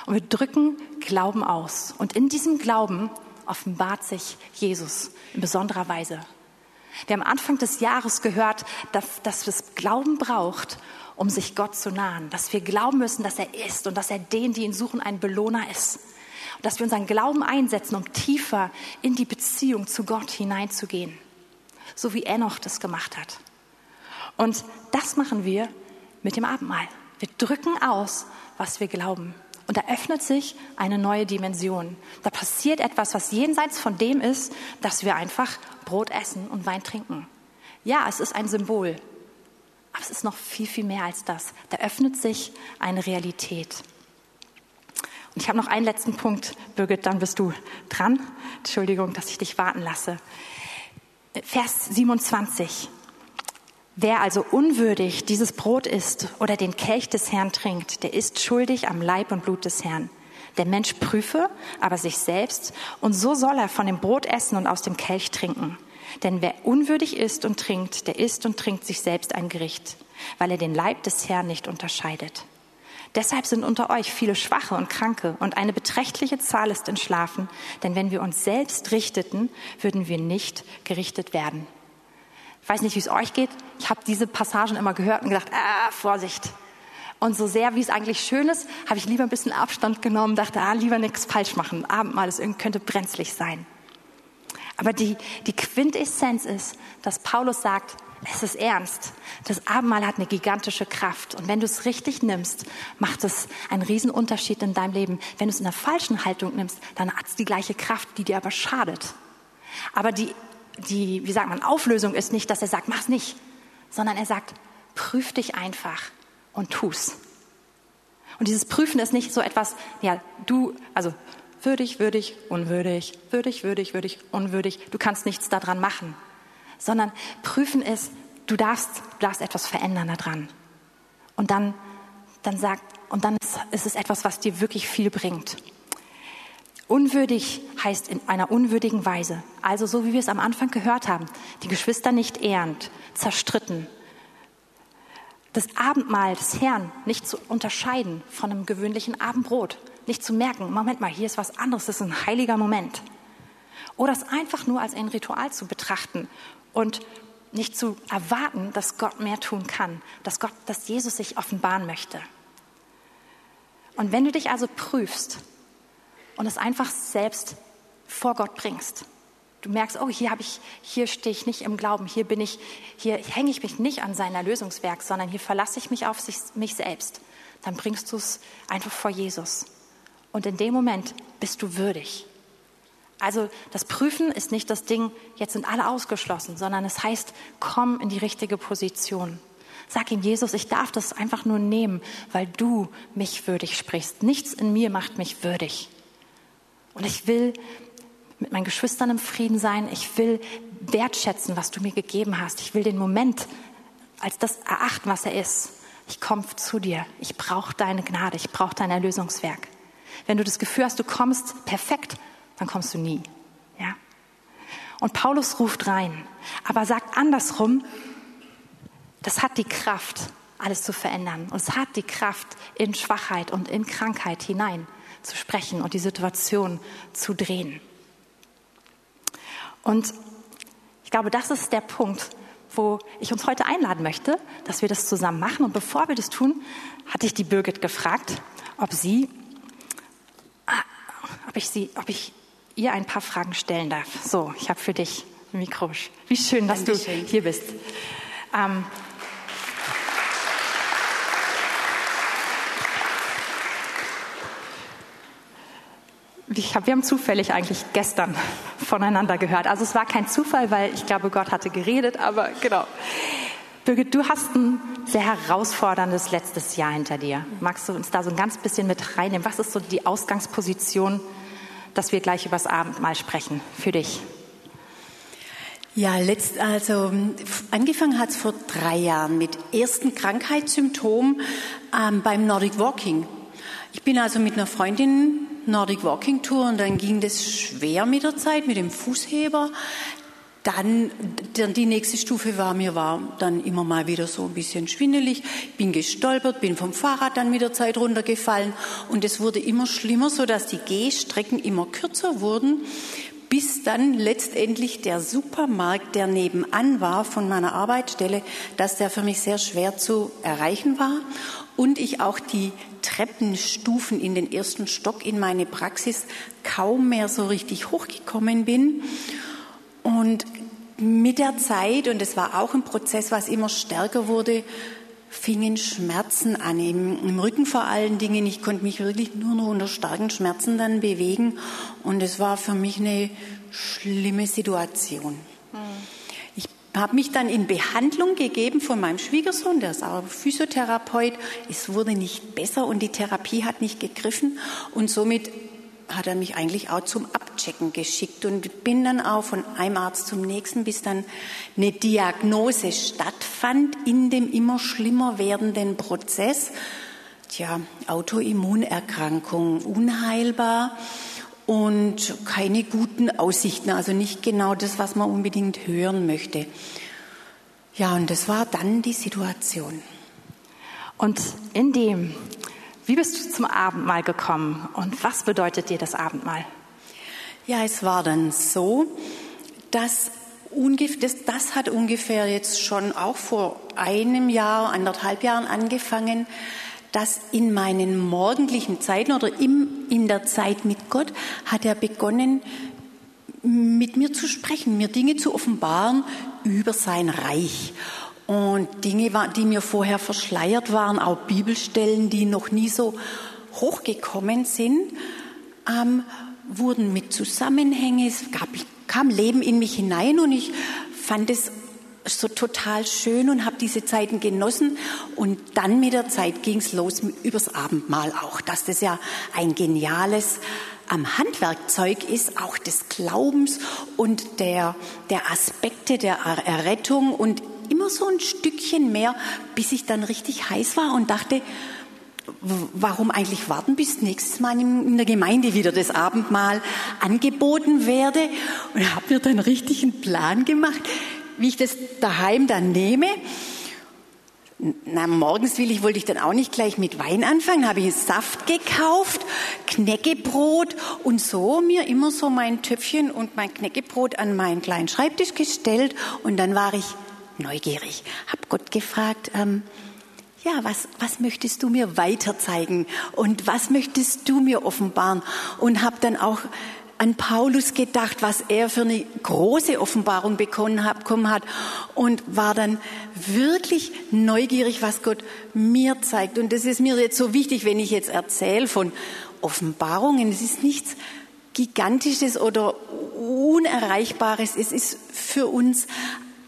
Und wir drücken Glauben aus. Und in diesem Glauben offenbart sich Jesus in besonderer Weise. Wir haben Anfang des Jahres gehört, dass, dass es Glauben braucht, um sich Gott zu nahen. Dass wir glauben müssen, dass er ist und dass er denen, die ihn suchen, ein Belohner ist. Und dass wir unseren Glauben einsetzen, um tiefer in die Beziehung zu Gott hineinzugehen. So wie er noch das gemacht hat. Und das machen wir mit dem Abendmahl. Wir drücken aus, was wir glauben. Und da öffnet sich eine neue Dimension. Da passiert etwas, was jenseits von dem ist, dass wir einfach Brot essen und Wein trinken. Ja, es ist ein Symbol, aber es ist noch viel, viel mehr als das. Da öffnet sich eine Realität. Und ich habe noch einen letzten Punkt, Birgit, dann bist du dran. Entschuldigung, dass ich dich warten lasse. Vers 27. Wer also unwürdig dieses Brot isst oder den Kelch des Herrn trinkt, der ist schuldig am Leib und Blut des Herrn. Der Mensch prüfe aber sich selbst, und so soll er von dem Brot essen und aus dem Kelch trinken. Denn wer unwürdig isst und trinkt, der isst und trinkt sich selbst ein Gericht, weil er den Leib des Herrn nicht unterscheidet. Deshalb sind unter euch viele Schwache und Kranke, und eine beträchtliche Zahl ist entschlafen, denn wenn wir uns selbst richteten, würden wir nicht gerichtet werden. Ich weiß nicht, wie es euch geht. Ich habe diese Passagen immer gehört und gedacht, ah, Vorsicht. Und so sehr, wie es eigentlich schön ist, habe ich lieber ein bisschen Abstand genommen, dachte, ah, lieber nichts falsch machen. Abendmahl, das könnte brenzlig sein. Aber die, die Quintessenz ist, dass Paulus sagt, es ist ernst. Das Abendmahl hat eine gigantische Kraft. Und wenn du es richtig nimmst, macht es einen riesen Unterschied in deinem Leben. Wenn du es in der falschen Haltung nimmst, dann hat es die gleiche Kraft, die dir aber schadet. Aber die die, wie sagt man, Auflösung ist nicht, dass er sagt, mach's nicht, sondern er sagt, prüf dich einfach und tu's. Und dieses Prüfen ist nicht so etwas, ja, du, also würdig, würdig, unwürdig, würdig, würdig, würdig, unwürdig, du kannst nichts daran machen, sondern prüfen ist, du darfst, du darfst etwas verändern daran. Und dann, dann sagt, und dann ist, ist es etwas, was dir wirklich viel bringt. Unwürdig heißt in einer unwürdigen Weise. Also so wie wir es am Anfang gehört haben, die Geschwister nicht ehrend, zerstritten. Das Abendmahl des Herrn nicht zu unterscheiden von einem gewöhnlichen Abendbrot. Nicht zu merken, Moment mal, hier ist was anderes, das ist ein heiliger Moment. Oder es einfach nur als ein Ritual zu betrachten und nicht zu erwarten, dass Gott mehr tun kann, dass Gott, dass Jesus sich offenbaren möchte. Und wenn du dich also prüfst, und es einfach selbst vor Gott bringst. Du merkst, oh, hier ich, hier stehe ich nicht im Glauben, hier bin ich, hier hänge ich mich nicht an sein Erlösungswerk, sondern hier verlasse ich mich auf sich, mich selbst. Dann bringst du es einfach vor Jesus. Und in dem Moment bist du würdig. Also das Prüfen ist nicht das Ding, jetzt sind alle ausgeschlossen, sondern es heißt, komm in die richtige Position. Sag ihm, Jesus, ich darf das einfach nur nehmen, weil du mich würdig sprichst. Nichts in mir macht mich würdig. Und ich will mit meinen Geschwistern im Frieden sein. Ich will wertschätzen, was du mir gegeben hast. Ich will den Moment als das erachten, was er ist. Ich komme zu dir. Ich brauche deine Gnade. Ich brauche dein Erlösungswerk. Wenn du das Gefühl hast, du kommst perfekt, dann kommst du nie. Ja? Und Paulus ruft rein, aber sagt andersrum, das hat die Kraft, alles zu verändern. Und es hat die Kraft, in Schwachheit und in Krankheit hinein zu sprechen und die Situation zu drehen. Und ich glaube, das ist der Punkt, wo ich uns heute einladen möchte, dass wir das zusammen machen. Und bevor wir das tun, hatte ich die Birgit gefragt, ob sie, ah, ob ich sie, ob ich ihr ein paar Fragen stellen darf. So, ich habe für dich ein Mikro. Wie schön, dass Dankeschön. du hier bist. Ähm, hab, wir haben zufällig eigentlich gestern voneinander gehört. Also es war kein Zufall, weil ich glaube, Gott hatte geredet, aber genau. Birgit, du hast ein sehr herausforderndes letztes Jahr hinter dir. Magst du uns da so ein ganz bisschen mit reinnehmen? Was ist so die Ausgangsposition, dass wir gleich über das Abendmahl sprechen für dich? Ja, letzt, also angefangen hat es vor drei Jahren mit ersten Krankheitssymptomen ähm, beim Nordic Walking. Ich bin also mit einer Freundin Nordic Walking Tour und dann ging das schwer mit der Zeit, mit dem Fußheber. Dann, dann die nächste Stufe war mir war dann immer mal wieder so ein bisschen schwindelig, bin gestolpert, bin vom Fahrrad dann mit der Zeit runtergefallen. Und es wurde immer schlimmer, so dass die Gehstrecken immer kürzer wurden, bis dann letztendlich der Supermarkt, der nebenan war von meiner Arbeitsstelle, dass der für mich sehr schwer zu erreichen war. Und ich auch die Treppenstufen in den ersten Stock in meine Praxis kaum mehr so richtig hochgekommen bin. Und mit der Zeit, und es war auch ein Prozess, was immer stärker wurde, fingen Schmerzen an, im, im, Rücken vor allen Dingen. Ich konnte mich wirklich nur noch unter starken Schmerzen dann bewegen und es war für mich eine schlimme Situation. Habe mich dann in Behandlung gegeben von meinem Schwiegersohn, der ist auch Physiotherapeut. Es wurde nicht besser und die Therapie hat nicht gegriffen und somit hat er mich eigentlich auch zum Abchecken geschickt und bin dann auch von einem Arzt zum nächsten, bis dann eine Diagnose stattfand in dem immer schlimmer werdenden Prozess. Tja, Autoimmunerkrankung, unheilbar und keine guten Aussichten, also nicht genau das, was man unbedingt hören möchte. Ja, und das war dann die Situation. Und in dem, wie bist du zum Abendmahl gekommen und was bedeutet dir das Abendmahl? Ja, es war dann so, dass das, das hat ungefähr jetzt schon auch vor einem Jahr, anderthalb Jahren angefangen, dass in meinen morgendlichen Zeiten oder im, in der Zeit mit Gott hat er begonnen, mit mir zu sprechen, mir Dinge zu offenbaren über sein Reich. Und Dinge, die mir vorher verschleiert waren, auch Bibelstellen, die noch nie so hochgekommen sind, ähm, wurden mit Zusammenhängen, es gab, kam Leben in mich hinein und ich fand es so total schön und habe diese Zeiten genossen. Und dann mit der Zeit ging es los übers Abendmahl auch, dass das ja ein geniales am Handwerkzeug ist, auch des Glaubens und der, der Aspekte der Errettung und immer so ein Stückchen mehr, bis ich dann richtig heiß war und dachte, warum eigentlich warten, bis nächstes Mal in der Gemeinde wieder das Abendmahl angeboten werde und habe mir dann richtig einen Plan gemacht wie ich das daheim dann nehme. Na, morgens will ich, wollte ich dann auch nicht gleich mit Wein anfangen, habe ich Saft gekauft, Knäckebrot und so mir immer so mein Töpfchen und mein Knäckebrot an meinen kleinen Schreibtisch gestellt und dann war ich neugierig, habe Gott gefragt, ähm, ja, was, was möchtest du mir weiter zeigen und was möchtest du mir offenbaren und habe dann auch an Paulus gedacht, was er für eine große Offenbarung bekommen hat und war dann wirklich neugierig, was Gott mir zeigt. Und das ist mir jetzt so wichtig, wenn ich jetzt erzähle von Offenbarungen. Es ist nichts Gigantisches oder Unerreichbares. Es ist für uns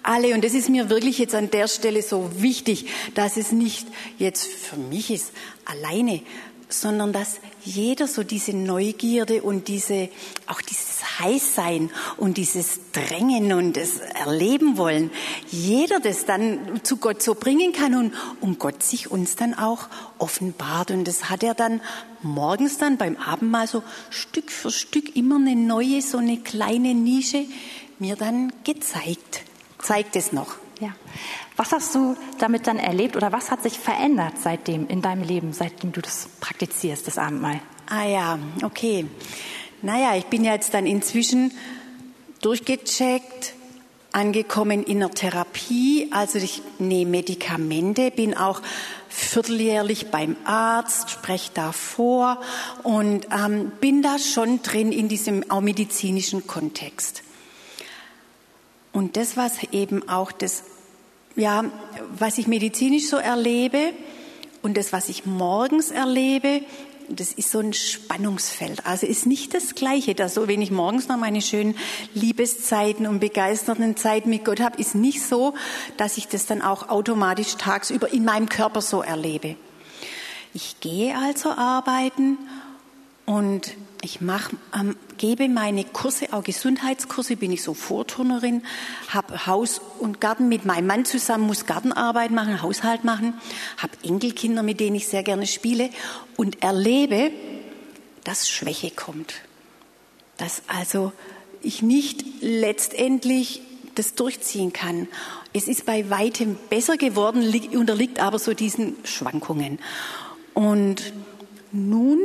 alle. Und das ist mir wirklich jetzt an der Stelle so wichtig, dass es nicht jetzt für mich ist alleine, sondern dass jeder so diese Neugierde und diese, auch dieses Heißsein und dieses Drängen und das Erleben wollen, jeder das dann zu Gott so bringen kann und um Gott sich uns dann auch offenbart. Und das hat er dann morgens dann beim Abendmahl so Stück für Stück immer eine neue, so eine kleine Nische mir dann gezeigt. Zeigt es noch. Ja. Was hast du damit dann erlebt oder was hat sich verändert seitdem in deinem Leben, seitdem du das praktizierst, das Abendmahl? Ah ja, okay. Naja, ich bin ja jetzt dann inzwischen durchgecheckt, angekommen in der Therapie. Also ich nehme Medikamente, bin auch vierteljährlich beim Arzt, spreche da vor und ähm, bin da schon drin in diesem auch medizinischen Kontext. Und das, was eben auch das, ja, was ich medizinisch so erlebe und das, was ich morgens erlebe, das ist so ein Spannungsfeld. Also ist nicht das Gleiche. Da so, wenn ich morgens noch meine schönen Liebeszeiten und begeisternden Zeiten mit Gott habe, ist nicht so, dass ich das dann auch automatisch tagsüber in meinem Körper so erlebe. Ich gehe also arbeiten und ich mach, ähm, gebe meine Kurse, auch Gesundheitskurse, bin ich so Vorturnerin, habe Haus und Garten mit meinem Mann zusammen, muss Gartenarbeit machen, Haushalt machen, habe Enkelkinder, mit denen ich sehr gerne spiele und erlebe, dass Schwäche kommt. Dass also ich nicht letztendlich das durchziehen kann. Es ist bei weitem besser geworden, unterliegt aber so diesen Schwankungen. Und nun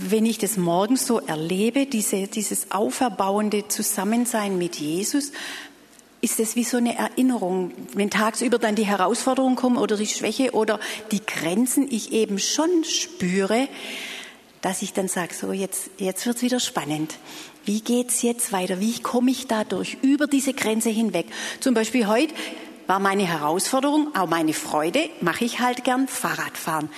wenn ich das morgens so erlebe, diese, dieses auferbauende Zusammensein mit Jesus, ist es wie so eine Erinnerung, wenn tagsüber dann die Herausforderungen kommen oder die Schwäche oder die Grenzen ich eben schon spüre, dass ich dann sage, so jetzt, jetzt wird's wieder spannend. Wie geht's jetzt weiter? Wie komme ich dadurch über diese Grenze hinweg? Zum Beispiel heute war meine Herausforderung, auch meine Freude, mache ich halt gern Fahrradfahren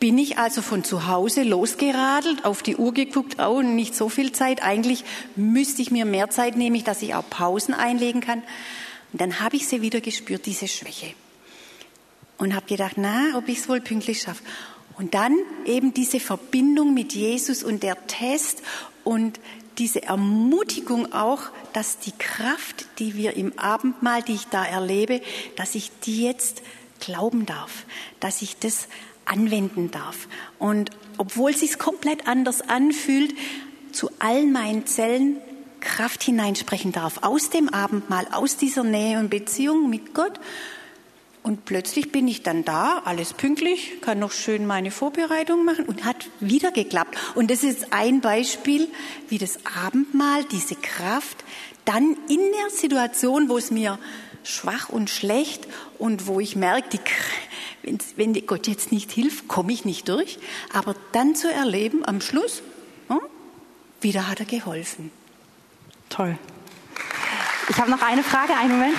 bin ich also von zu Hause losgeradelt, auf die Uhr geguckt, oh, nicht so viel Zeit. Eigentlich müsste ich mir mehr Zeit nehmen, dass ich auch Pausen einlegen kann. Und dann habe ich sie wieder gespürt, diese Schwäche. Und habe gedacht, na, ob ich es wohl pünktlich schaffe. Und dann eben diese Verbindung mit Jesus und der Test und diese Ermutigung auch, dass die Kraft, die wir im Abendmahl, die ich da erlebe, dass ich die jetzt glauben darf, dass ich das anwenden darf. Und obwohl es sich komplett anders anfühlt, zu allen meinen Zellen Kraft hineinsprechen darf, aus dem Abendmahl, aus dieser Nähe und Beziehung mit Gott. Und plötzlich bin ich dann da, alles pünktlich, kann noch schön meine Vorbereitung machen und hat wieder geklappt. Und das ist ein Beispiel, wie das Abendmahl, diese Kraft, dann in der Situation, wo es mir schwach und schlecht und wo ich merke, die, wenn Gott jetzt nicht hilft, komme ich nicht durch. Aber dann zu erleben, am Schluss, hm, wieder hat er geholfen. Toll. Ich habe noch eine Frage, einen Moment.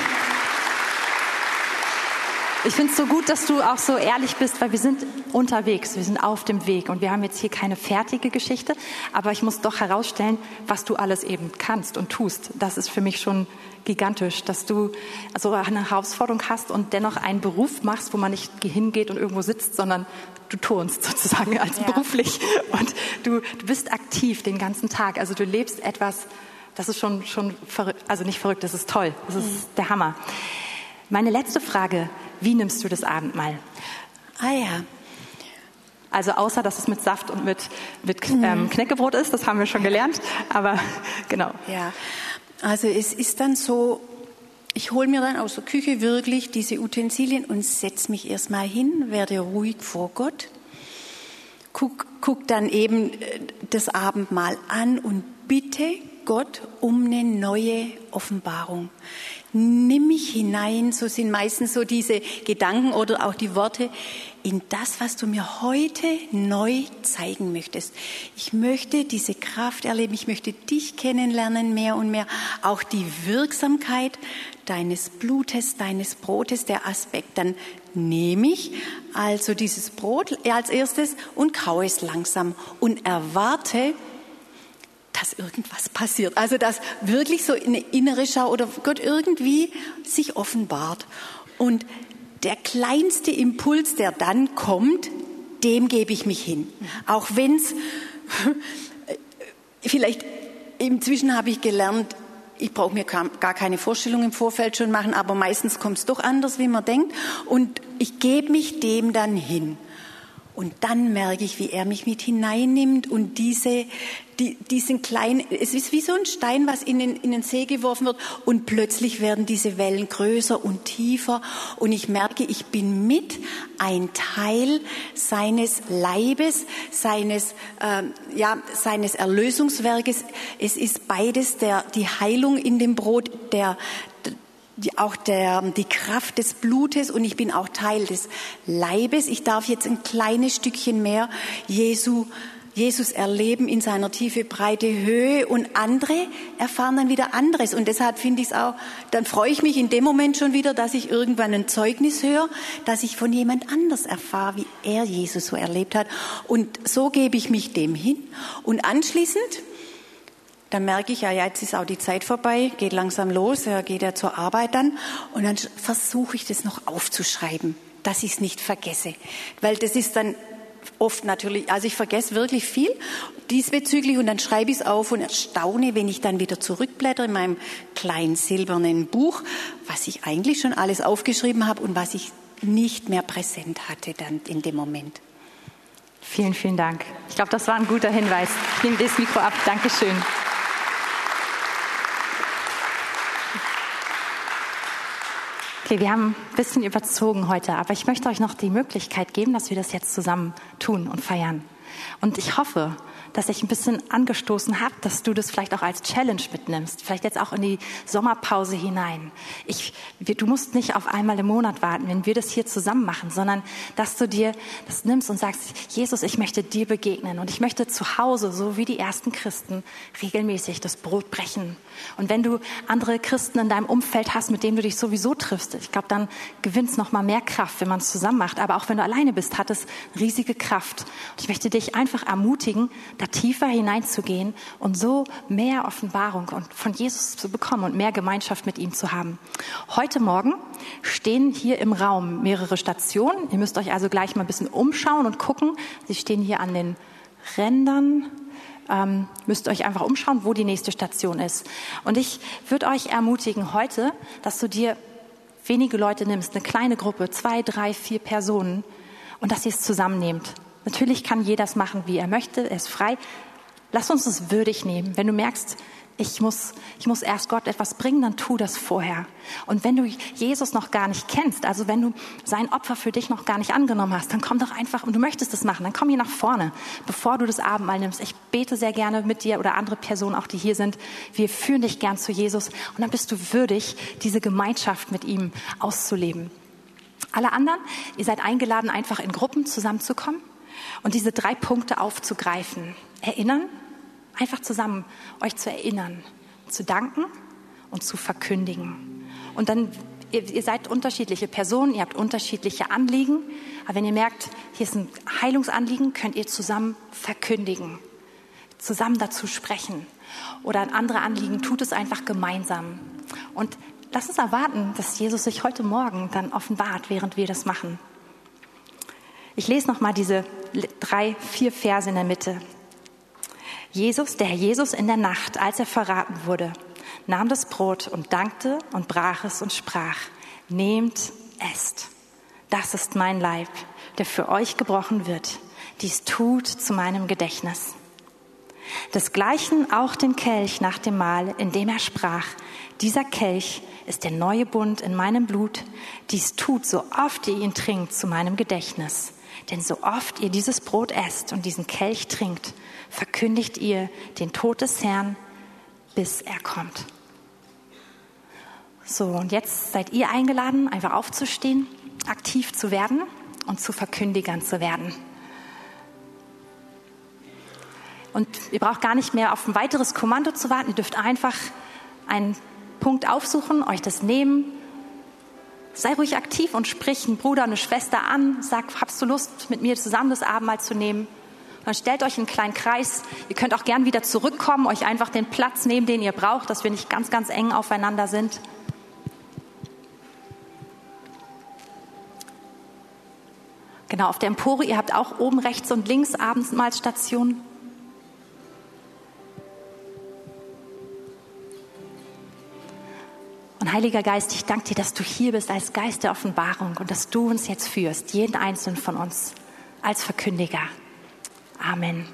Ich finde es so gut, dass du auch so ehrlich bist, weil wir sind unterwegs, wir sind auf dem Weg und wir haben jetzt hier keine fertige Geschichte, aber ich muss doch herausstellen, was du alles eben kannst und tust. Das ist für mich schon gigantisch, dass du also eine Herausforderung hast und dennoch einen Beruf machst, wo man nicht hingeht und irgendwo sitzt, sondern du turnst sozusagen als ja. beruflich und du, du bist aktiv den ganzen Tag. Also du lebst etwas, das ist schon, schon verrückt, also nicht verrückt, das ist toll, das ist mhm. der Hammer. Meine letzte Frage, wie nimmst du das Abendmahl? Ah ja. Also außer, dass es mit Saft und mit, mit mhm. ähm, Knäckebrot ist, das haben wir schon gelernt. Aber genau. Ja, also es ist dann so, ich hole mir dann aus der Küche wirklich diese Utensilien und setze mich erstmal hin, werde ruhig vor Gott, guck, guck dann eben äh, das Abendmahl an und bitte Gott um eine neue Offenbarung. Nimm mich hinein, so sind meistens so diese Gedanken oder auch die Worte, in das, was du mir heute neu zeigen möchtest. Ich möchte diese Kraft erleben, ich möchte dich kennenlernen mehr und mehr, auch die Wirksamkeit deines Blutes, deines Brotes, der Aspekt. Dann nehme ich also dieses Brot als erstes und kaue es langsam und erwarte, dass irgendwas passiert. Also dass wirklich so eine innere Schau oder Gott irgendwie sich offenbart. Und der kleinste Impuls, der dann kommt, dem gebe ich mich hin. Auch wenn es vielleicht inzwischen habe ich gelernt, ich brauche mir gar keine Vorstellung im Vorfeld schon machen, aber meistens kommt es doch anders, wie man denkt. Und ich gebe mich dem dann hin. Und dann merke ich, wie er mich mit hineinnimmt und diese, die, diesen kleinen, es ist wie so ein Stein, was in den, in den See geworfen wird und plötzlich werden diese Wellen größer und tiefer und ich merke, ich bin mit ein Teil seines Leibes, seines, äh, ja, seines Erlösungswerkes. Es ist beides der, die Heilung in dem Brot, der, die, auch der, die Kraft des Blutes und ich bin auch Teil des Leibes. Ich darf jetzt ein kleines Stückchen mehr Jesu, Jesus erleben in seiner tiefe, breite Höhe und andere erfahren dann wieder anderes. Und deshalb finde ich es auch, dann freue ich mich in dem Moment schon wieder, dass ich irgendwann ein Zeugnis höre, dass ich von jemand anders erfahre, wie er Jesus so erlebt hat. Und so gebe ich mich dem hin. Und anschließend dann merke ich, ja, jetzt ist auch die Zeit vorbei, geht langsam los, er geht ja zur Arbeit dann und dann versuche ich das noch aufzuschreiben, dass ich es nicht vergesse, weil das ist dann oft natürlich, also ich vergesse wirklich viel diesbezüglich und dann schreibe ich es auf und erstaune, wenn ich dann wieder zurückblätter in meinem kleinen silbernen Buch, was ich eigentlich schon alles aufgeschrieben habe und was ich nicht mehr präsent hatte dann in dem Moment. Vielen, vielen Dank. Ich glaube, das war ein guter Hinweis. Ich nehme das Mikro ab. Dankeschön. Okay, wir haben ein bisschen überzogen heute, aber ich möchte euch noch die Möglichkeit geben, dass wir das jetzt zusammen tun und feiern. Und ich hoffe, dass ich ein bisschen angestoßen habe, dass du das vielleicht auch als Challenge mitnimmst, vielleicht jetzt auch in die Sommerpause hinein. Ich, du musst nicht auf einmal im Monat warten, wenn wir das hier zusammen machen, sondern dass du dir das nimmst und sagst, Jesus, ich möchte dir begegnen und ich möchte zu Hause, so wie die ersten Christen, regelmäßig das Brot brechen. Und wenn du andere Christen in deinem Umfeld hast, mit denen du dich sowieso triffst, ich glaube, dann gewinnt es noch mal mehr Kraft, wenn man es zusammen macht. Aber auch wenn du alleine bist, hat es riesige Kraft. Und ich möchte dich einfach ermutigen, da tiefer hineinzugehen und so mehr Offenbarung und von Jesus zu bekommen und mehr Gemeinschaft mit ihm zu haben. Heute Morgen stehen hier im Raum mehrere Stationen. Ihr müsst euch also gleich mal ein bisschen umschauen und gucken. Sie stehen hier an den Rändern. Ähm, müsst euch einfach umschauen, wo die nächste Station ist. Und ich würde euch ermutigen heute, dass du dir wenige Leute nimmst, eine kleine Gruppe, zwei, drei, vier Personen, und dass ihr es zusammennehmt. Natürlich kann jeder das machen, wie er möchte, er ist frei. Lass uns es würdig nehmen. Wenn du merkst, ich muss, ich muss erst Gott etwas bringen, dann tu das vorher. Und wenn du Jesus noch gar nicht kennst, also wenn du sein Opfer für dich noch gar nicht angenommen hast, dann komm doch einfach und du möchtest es machen, dann komm hier nach vorne, bevor du das Abendmahl nimmst. Ich bete sehr gerne mit dir oder andere Personen, auch die hier sind. Wir führen dich gern zu Jesus und dann bist du würdig, diese Gemeinschaft mit ihm auszuleben. Alle anderen, ihr seid eingeladen, einfach in Gruppen zusammenzukommen und diese drei Punkte aufzugreifen. Erinnern, einfach zusammen euch zu erinnern, zu danken und zu verkündigen. Und dann, ihr, ihr seid unterschiedliche Personen, ihr habt unterschiedliche Anliegen, aber wenn ihr merkt, hier ist ein Heilungsanliegen, könnt ihr zusammen verkündigen, zusammen dazu sprechen. Oder ein anderes Anliegen, tut es einfach gemeinsam. Und lasst uns erwarten, dass Jesus sich heute Morgen dann offenbart, während wir das machen. Ich lese noch mal diese drei, vier Verse in der Mitte. Jesus, der Herr Jesus in der Nacht, als er verraten wurde, nahm das Brot und dankte und brach es und sprach, nehmt, esst. Das ist mein Leib, der für euch gebrochen wird. Dies tut zu meinem Gedächtnis. Desgleichen auch den Kelch nach dem Mahl, in dem er sprach, dieser Kelch ist der neue Bund in meinem Blut. Dies tut, so oft ihr ihn trinkt, zu meinem Gedächtnis. Denn so oft ihr dieses Brot esst und diesen Kelch trinkt, verkündigt ihr den Tod des Herrn, bis er kommt. So, und jetzt seid ihr eingeladen, einfach aufzustehen, aktiv zu werden und zu Verkündigern zu werden. Und ihr braucht gar nicht mehr auf ein weiteres Kommando zu warten. Ihr dürft einfach einen Punkt aufsuchen, euch das nehmen Sei ruhig aktiv und sprich einen Bruder, eine Schwester an. Sag, hast du Lust, mit mir zusammen das Abendmahl zu nehmen? Und dann stellt euch einen kleinen Kreis. Ihr könnt auch gern wieder zurückkommen, euch einfach den Platz nehmen, den ihr braucht, dass wir nicht ganz, ganz eng aufeinander sind. Genau, auf der Empore, ihr habt auch oben rechts und links Abendmahlstationen. Und Heiliger Geist, ich danke dir, dass du hier bist als Geist der Offenbarung und dass du uns jetzt führst, jeden einzelnen von uns, als Verkündiger. Amen.